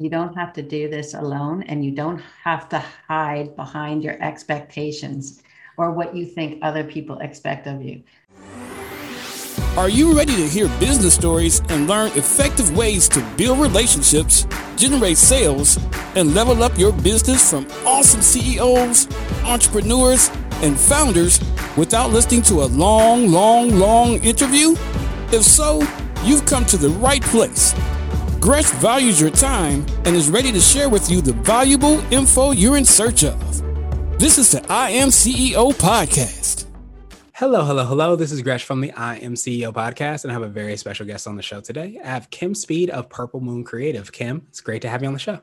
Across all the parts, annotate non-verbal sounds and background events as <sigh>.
You don't have to do this alone, and you don't have to hide behind your expectations or what you think other people expect of you. Are you ready to hear business stories and learn effective ways to build relationships, generate sales, and level up your business from awesome CEOs, entrepreneurs, and founders without listening to a long, long, long interview? If so, you've come to the right place. Gresh values your time and is ready to share with you the valuable info you're in search of. This is the I Am CEO podcast. Hello, hello, hello. This is Gresh from the I Am CEO podcast, and I have a very special guest on the show today. I have Kim Speed of Purple Moon Creative. Kim, it's great to have you on the show.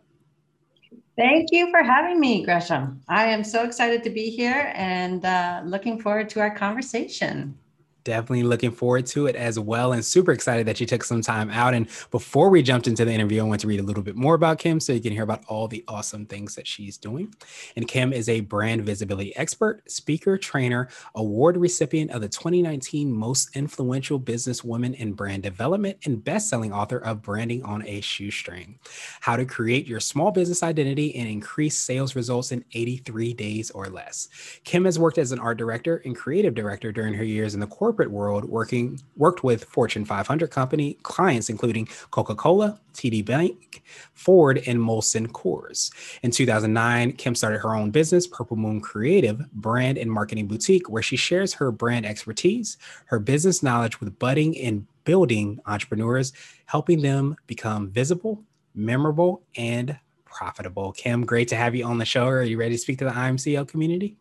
Thank you for having me, Gresham. I am so excited to be here and uh, looking forward to our conversation definitely looking forward to it as well and super excited that you took some time out. And before we jumped into the interview, I want to read a little bit more about Kim so you can hear about all the awesome things that she's doing. And Kim is a brand visibility expert, speaker, trainer, award recipient of the 2019 Most Influential Business Woman in Brand Development, and best-selling author of Branding on a Shoestring: How to Create Your Small Business Identity and Increase Sales Results in 83 Days or Less. Kim has worked as an art director and creative director during her years in the corporate corporate world, working worked with Fortune 500 company clients including Coca-Cola, TD Bank, Ford, and Molson Coors. In 2009, Kim started her own business, Purple Moon Creative Brand and Marketing Boutique, where she shares her brand expertise, her business knowledge with budding and building entrepreneurs, helping them become visible, memorable, and profitable. Kim, great to have you on the show. Are you ready to speak to the I Am CEO community?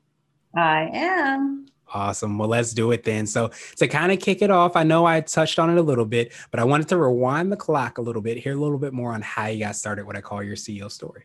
I am. Awesome. Well, let's do it then. So, to kind of kick it off, I know I touched on it a little bit, but I wanted to rewind the clock a little bit, hear a little bit more on how you got started, what I call your CEO story.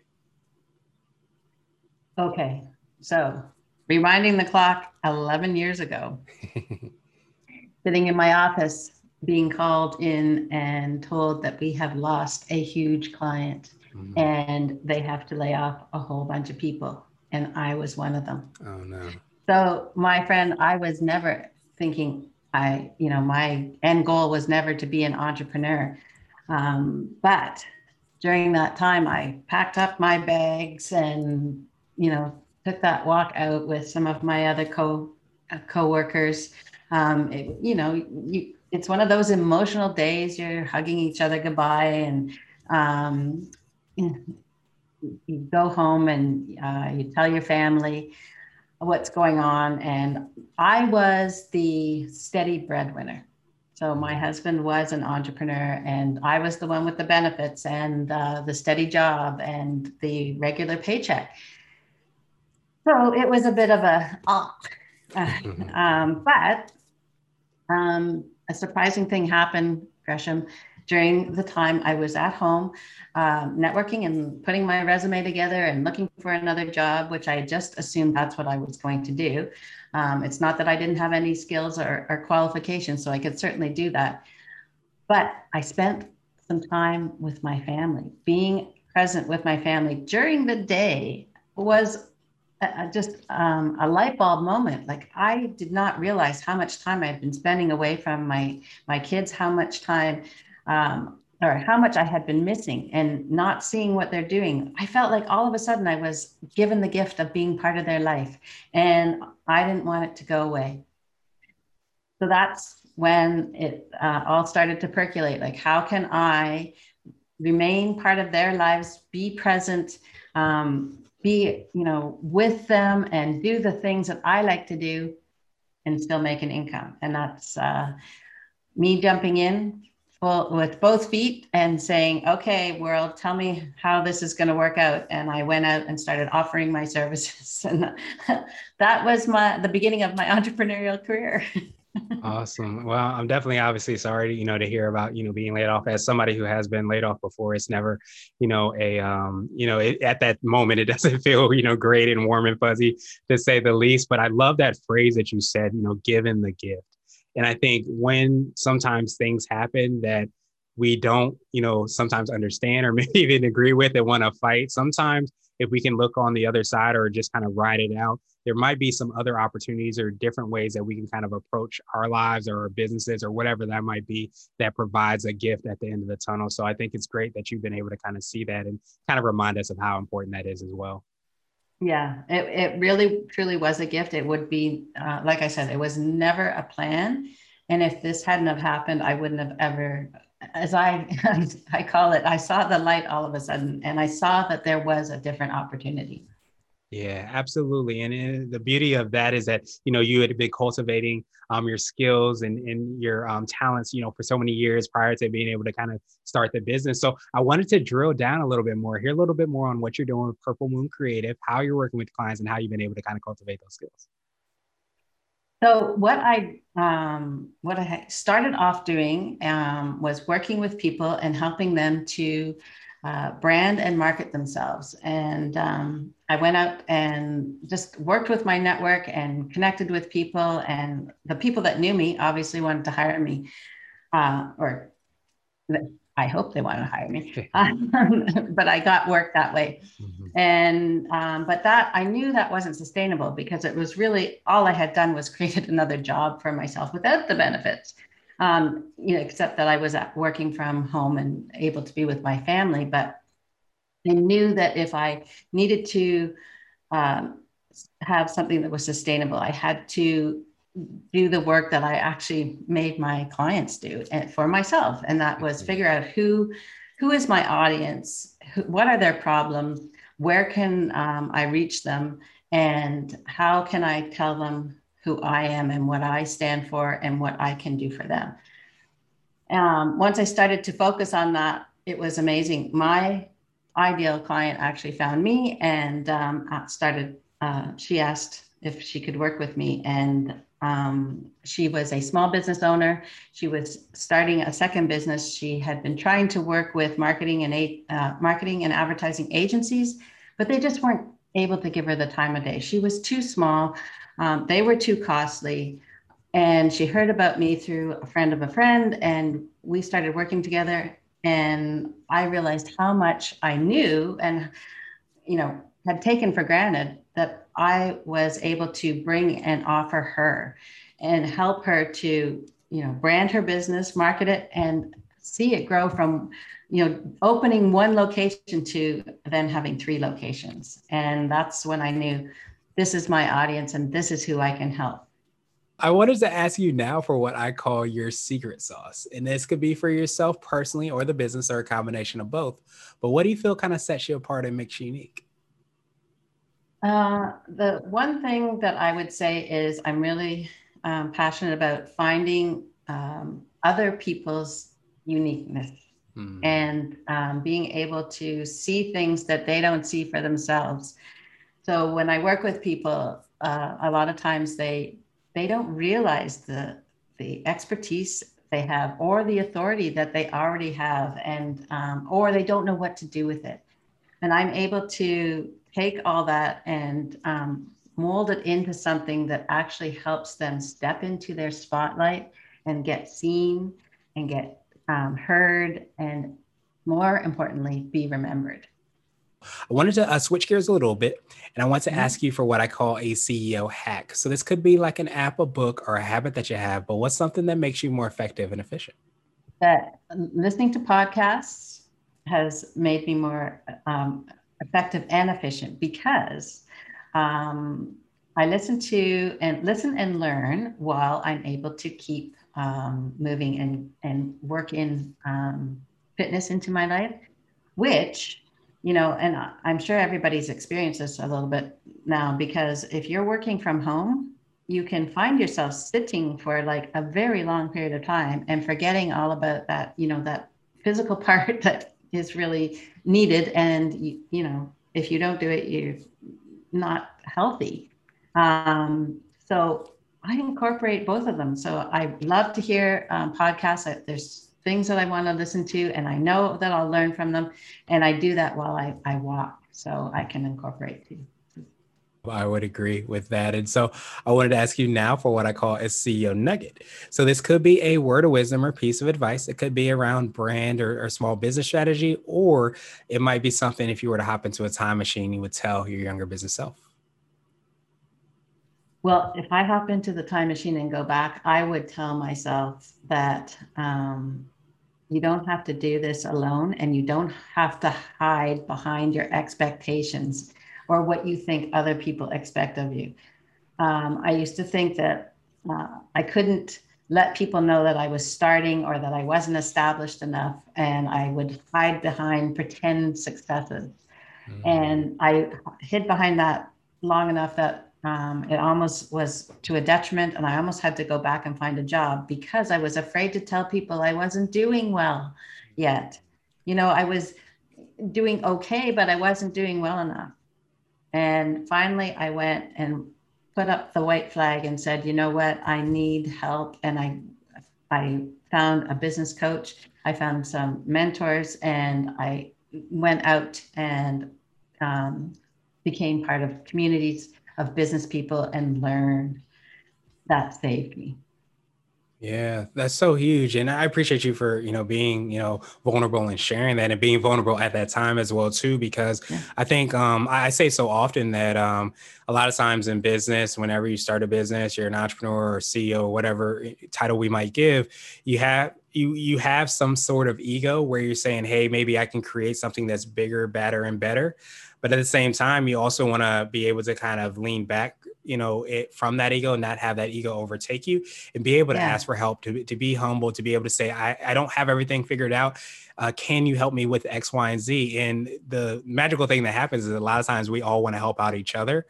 Okay. So, rewinding the clock 11 years ago, <laughs> sitting in my office, being called in and told that we have lost a huge client mm-hmm. and they have to lay off a whole bunch of people. And I was one of them. Oh, no. So, my friend, I was never thinking I, you know, my end goal was never to be an entrepreneur. Um, but during that time, I packed up my bags and, you know, took that walk out with some of my other co uh, co-workers. Um, it, you know, you, it's one of those emotional days. You're hugging each other goodbye, and um, you, go home and uh, you tell your family what's going on. And I was the steady breadwinner. So my husband was an entrepreneur, and I was the one with the benefits and uh, the steady job and the regular paycheck. So it was a bit of a, uh, <laughs> um, but um, a surprising thing happened, Gresham, during the time I was at home um, networking and putting my resume together and looking for another job, which I just assumed that's what I was going to do. Um, it's not that I didn't have any skills or, or qualifications, so I could certainly do that. But I spent some time with my family. Being present with my family during the day was just um, a light bulb moment. Like I did not realize how much time I'd been spending away from my my kids, how much time um, or how much I had been missing and not seeing what they're doing. I felt like all of a sudden I was given the gift of being part of their life and I didn't want it to go away. So that's when it uh, all started to percolate like, how can I remain part of their lives, be present, um, be, you know, with them and do the things that I like to do and still make an income. And that's uh, me jumping in full, with both feet and saying, okay, world, tell me how this is going to work out. And I went out and started offering my services. <laughs> And that was my, the beginning of my <laughs> entrepreneurial career. awesome. Well, I'm definitely obviously sorry, you know, to hear about, you know, being laid off as somebody who has been laid off before. It's never, you know, a, um, you know, it, at that moment, it <laughs> doesn't feel, you know, great and warm and fuzzy to say the least. But I love that phrase that you said, you know, given the gift and I think when sometimes things happen that we don't, you know, sometimes understand or <laughs> maybe even agree with and want to fight, sometimes if we can look on the other side or just kind of ride it out, there might be some other opportunities or different ways that we can kind of approach our lives or our businesses or whatever that might be that provides a gift at the end of the tunnel. So I think it's great that you've been able to kind of see that and kind of remind us of how important that is as well. Yeah, it, it really truly was a gift. It would be, uh, like I said, it was never a plan. And if this hadn't have happened, I wouldn't have ever, as I, <laughs> I call it, I saw the light all of a sudden and I saw that there was a different opportunity. Yeah, absolutely. And, the beauty of that is that, you know, you had been cultivating um, your skills and, and your um, talents, you know, for so many years prior to being able to kind of start the business. So I wanted to drill down a little bit more, hear a little bit more on what you're doing with Purple Moon Creative, how you're working with clients and how you've been able to kind of cultivate those skills. So what I um, what I started off doing um, was working with people and helping them to uh, brand and market themselves. And um, I went out and just worked with my network and connected with people. And the people that knew me obviously wanted to hire me, uh, or I hope they want to hire me. <laughs> <laughs> but I got work that way. Mm-hmm. And, um, but that I knew that wasn't sustainable because it was really all I had done was <laughs> created another job for myself without the benefits um, you know, except that I was working from home and able to be with my family. But I knew that if I needed to um, have something that was sustainable, I had to do the work that I actually made my clients do and for myself, and that was figure out who who is my audience, who, what are their problems, where can um, I reach them, and how can I tell them who I am and what I stand for and what I can do for them. Um, once I started to focus on that, it was amazing. My ideal client actually found me and um, started, uh, she asked if she could work with me. And um, she was a small business owner. She was starting a second business. She had been trying to work with marketing and uh, marketing and advertising agencies, but they just weren't able to give her the time of day. She was too small. Um, they were too costly. And she heard about me through a friend of a friend, and we started working together. And I realized how much I knew and, you know, had taken for granted that I was able to bring and offer her and help her to, you know, brand her business, market it, and see it grow from you know opening one location to then having three locations and that's when i knew this is my audience and this is who I can help. I wanted to ask you now for what I call your secret sauce. And this could be for yourself personally or the business or a combination of both. But what do you feel kind of sets you apart and makes you unique? Uh, the one thing that I would say is I'm really um, passionate about finding um, other people's uniqueness mm. and um, being able to see things that they don't see for themselves. So when I work with people, uh, a lot of times they they don't realize the the expertise they have or the authority that they already have, and um, or they don't know what to do with it. And I'm able to take all that and um, mold it into something that actually helps them step into their spotlight and get seen and get um, heard and more importantly be remembered I wanted to uh, switch gears a little bit and I want to mm-hmm. ask you for what I call a CEO hack. So, this could be like an app, a book, or a habit that you have, but what's something that makes you more effective and efficient? That listening to podcasts has made me more um, effective and efficient because um, I listen to and listen and learn while I'm able to keep um, moving and, and work in um, fitness into my life, which you know, and I'm sure everybody's experienced this a little bit now because if you're working from home, you can find yourself sitting for like a very long period of time and forgetting all about that, you know, that physical <laughs> part that is really needed. And, you, you know, if you don't do it, you're not healthy. Um, so I incorporate both of them. So I love to hear um, podcasts. That there's things that I want to listen to, and I know that I'll learn from them. And I do that while I, I walk, so I can incorporate too. I would agree with that. And so I wanted to ask you now for what I call a CEO nugget. So this could be a word of wisdom or piece of advice. It could be around brand or, or, small business strategy, or it might be something if you were to hop into a time machine, you would tell your younger business self. Well, if I hop into the time machine and go back, I would tell myself that um, you don't have to do this alone and you don't have to hide behind your expectations or what you think other people expect of you. Um, I used to think that uh, I couldn't let people know that I was starting or that I wasn't established enough, and I would hide behind pretend successes. Mm-hmm. And I hid behind that long enough that um, it almost was to a detriment, and I almost had to go back and find a job because I was afraid to tell people I wasn't doing well yet. You know, I was doing okay, but I wasn't doing well enough. And finally, I went and put up the white flag and said, you know what, I need help. And I, I found a business coach. I found some mentors, and I went out and um, became part of communities of business people and learn That saved me. Yeah, that's so huge. And I appreciate you for, you know, being, you know, vulnerable and sharing that and being vulnerable at that time as well too because yeah. I think um I say so often that um a lot of times in business whenever you start a business, you're an entrepreneur or CEO whatever eh, title we might give, you have you you have some sort of ego where you're saying, "Hey, maybe I can create something that's bigger, better and better." But at the same time, you also want to be able to kind of lean back you know it from that ego not have that ego overtake you and be able to yeah. ask for help to, to be humble to be able to say i, I don't have everything figured out. Uh, can you help me with x y and z? And the magical thing that happens is a lot of times we all want to help out each other.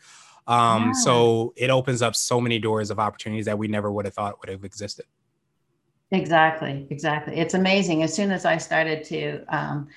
Um, yeah. so it opens up so many doors of opportunities that we never would have thought would have existed. Exactly exactly. It's amazing. As soon as i started to um,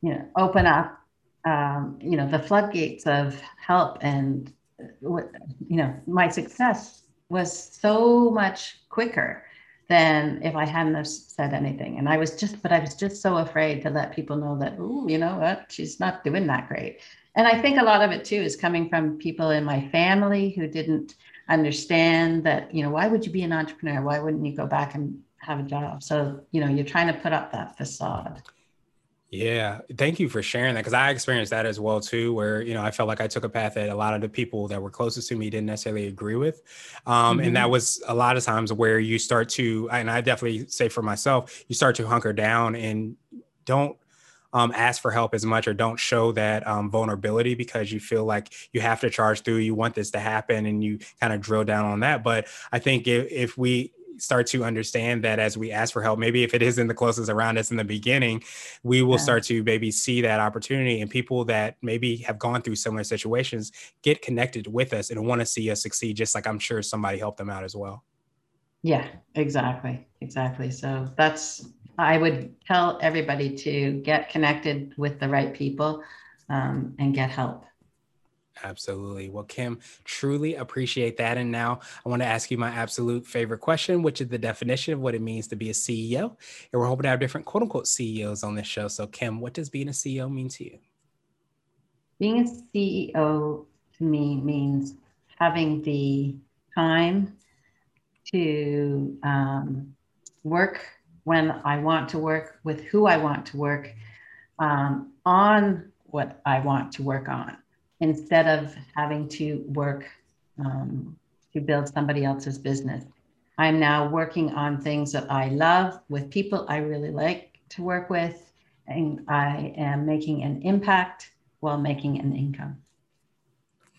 you know open up um, you know the floodgates of help and what you know my success was so much quicker than if I hadn't said anything. And I was just, but I was just so afraid to let people know that, oh, you know what, she's not doing that great. And I think a lot of it too is coming from people in my family who didn't understand that, you know, why would you be an entrepreneur? Why wouldn't you go back and have a job? So, you know, you're trying to put up that facade. Yeah, thank you for sharing that because I experienced that as well too. Where you know I felt like I took a path that a lot of the people that were closest to me didn't necessarily agree with, um, mm-hmm. and that mm-hmm. was a lot of times where you start to, and I definitely say for myself, you start to hunker down and don't um, ask for help as much or don't show that um, vulnerability because you feel like you have to charge through. You want this to happen, and you kind of drill down on that. But I think if, if we start to understand that as we ask for help, maybe if it isn't the closest around us in the beginning, we will yeah. start to maybe see that opportunity and people that maybe have gone through similar situations get connected with us and want to see us succeed, just like I'm sure somebody helped them out as well. Yeah, exactly. Exactly. So that's, I would tell everybody to get connected with the right people um, and get help. Absolutely. Well, Kim, truly appreciate that. And now I want to ask you my absolute favorite question, which is the definition of what it means to be a CEO. And we're hoping to have different quote unquote CEOs on this show. So, Kim, what does being a CEO mean to you? Being a CEO to me means having the time to um, work when I want to work with who I want to work um, on what I want to work on instead of having to work um, to build somebody else's business. I'm now working on things that I love with people I really like to work with, and I am making an impact while making an income.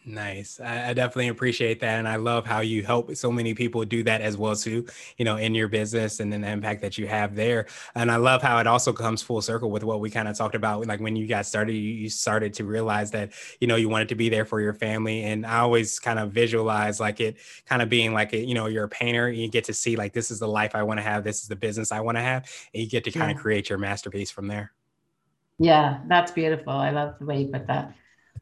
Nice. I, I, definitely appreciate that. And I love how you help so many people do that as well, too, you know, in your business and then the impact that you have there. And I love how it also comes full circle with what we kind of talked about. Like when you got started, you, you started to realize that, you know, you wanted to be there for your family. And I always kind of visualize like it kind of being like, a, you know, you're a painter, you get to see like, this is the life I want to have. This is the business I want to have. And you get to kind yeah. of create your masterpiece from there. Yeah, that's beautiful. I love the way you put that.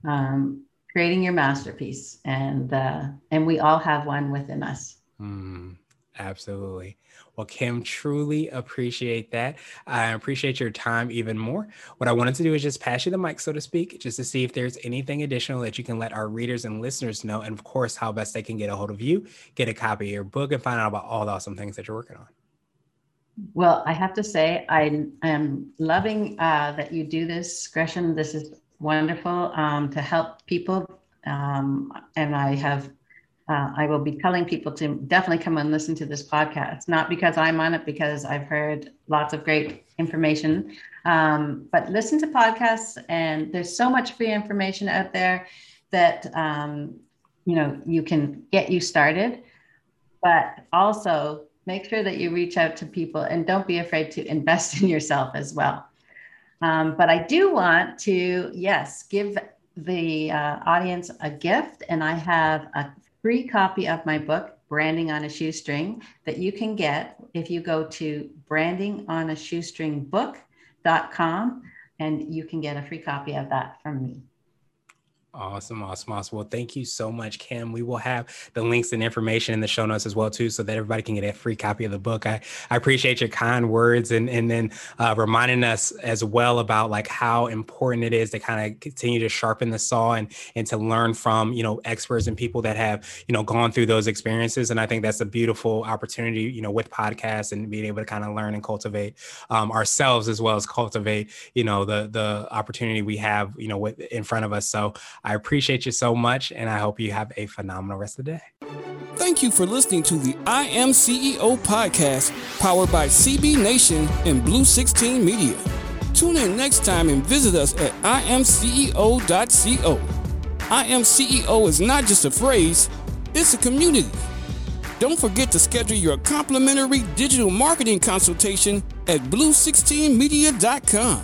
Um, creating your masterpiece and uh, and we all have one within us mm, Absolutely. Well, Kim, truly appreciate that. I appreciate your time even more. What I wanted to do is just pass you the mic, so to speak, just to see if there's anything additional that you can let our readers and listeners know. And of course, how best they can get a hold of you, get a copy of your book, and find out about all the awesome things that you're working on. Well, I have to say, I am loving uh, that you do this, Gresham. This is wonderful um, to help people. Um, and I have uh, I will be telling people to definitely come and listen to this podcast, not because I'm on it, because I've heard lots of great information. Um, but listen to podcasts, and there's so much free information out there that um, you know you can get you started. But also make sure that you reach out to people, and don't be afraid to invest <laughs> in yourself as well. Um, but I do want to, yes, give the uh, audience a gift, and I have a free copy of my book, Branding on a Shoestring, that you can get if you go to brandingonashoestringbook.com and you can get a free copy of that from me. Awesome, awesome, awesome. Well, thank you so much, Kim. We will have the links and information in the show notes as well, too, so that everybody can get a free copy of the book. I, I appreciate your kind words and and then uh, reminding us as well about like how important it is to kind of continue to sharpen the saw and and to learn from you know experts and people that have you know gone through those experiences. And I think that's a beautiful opportunity, you know, with podcasts and being able to kind of learn and cultivate um, ourselves as well as cultivate you know the the opportunity we have you know with in front of us. So I appreciate you so much, and I hope you have a phenomenal rest of the day. Thank you for listening to the I Am CEO podcast, powered by CB Nation and Blue 16 Media. Tune in next time and visit us at imceo.co. I Am CEO is not just a phrase, it's a community. Don't forget to schedule your complimentary digital marketing consultation at blue16media.com.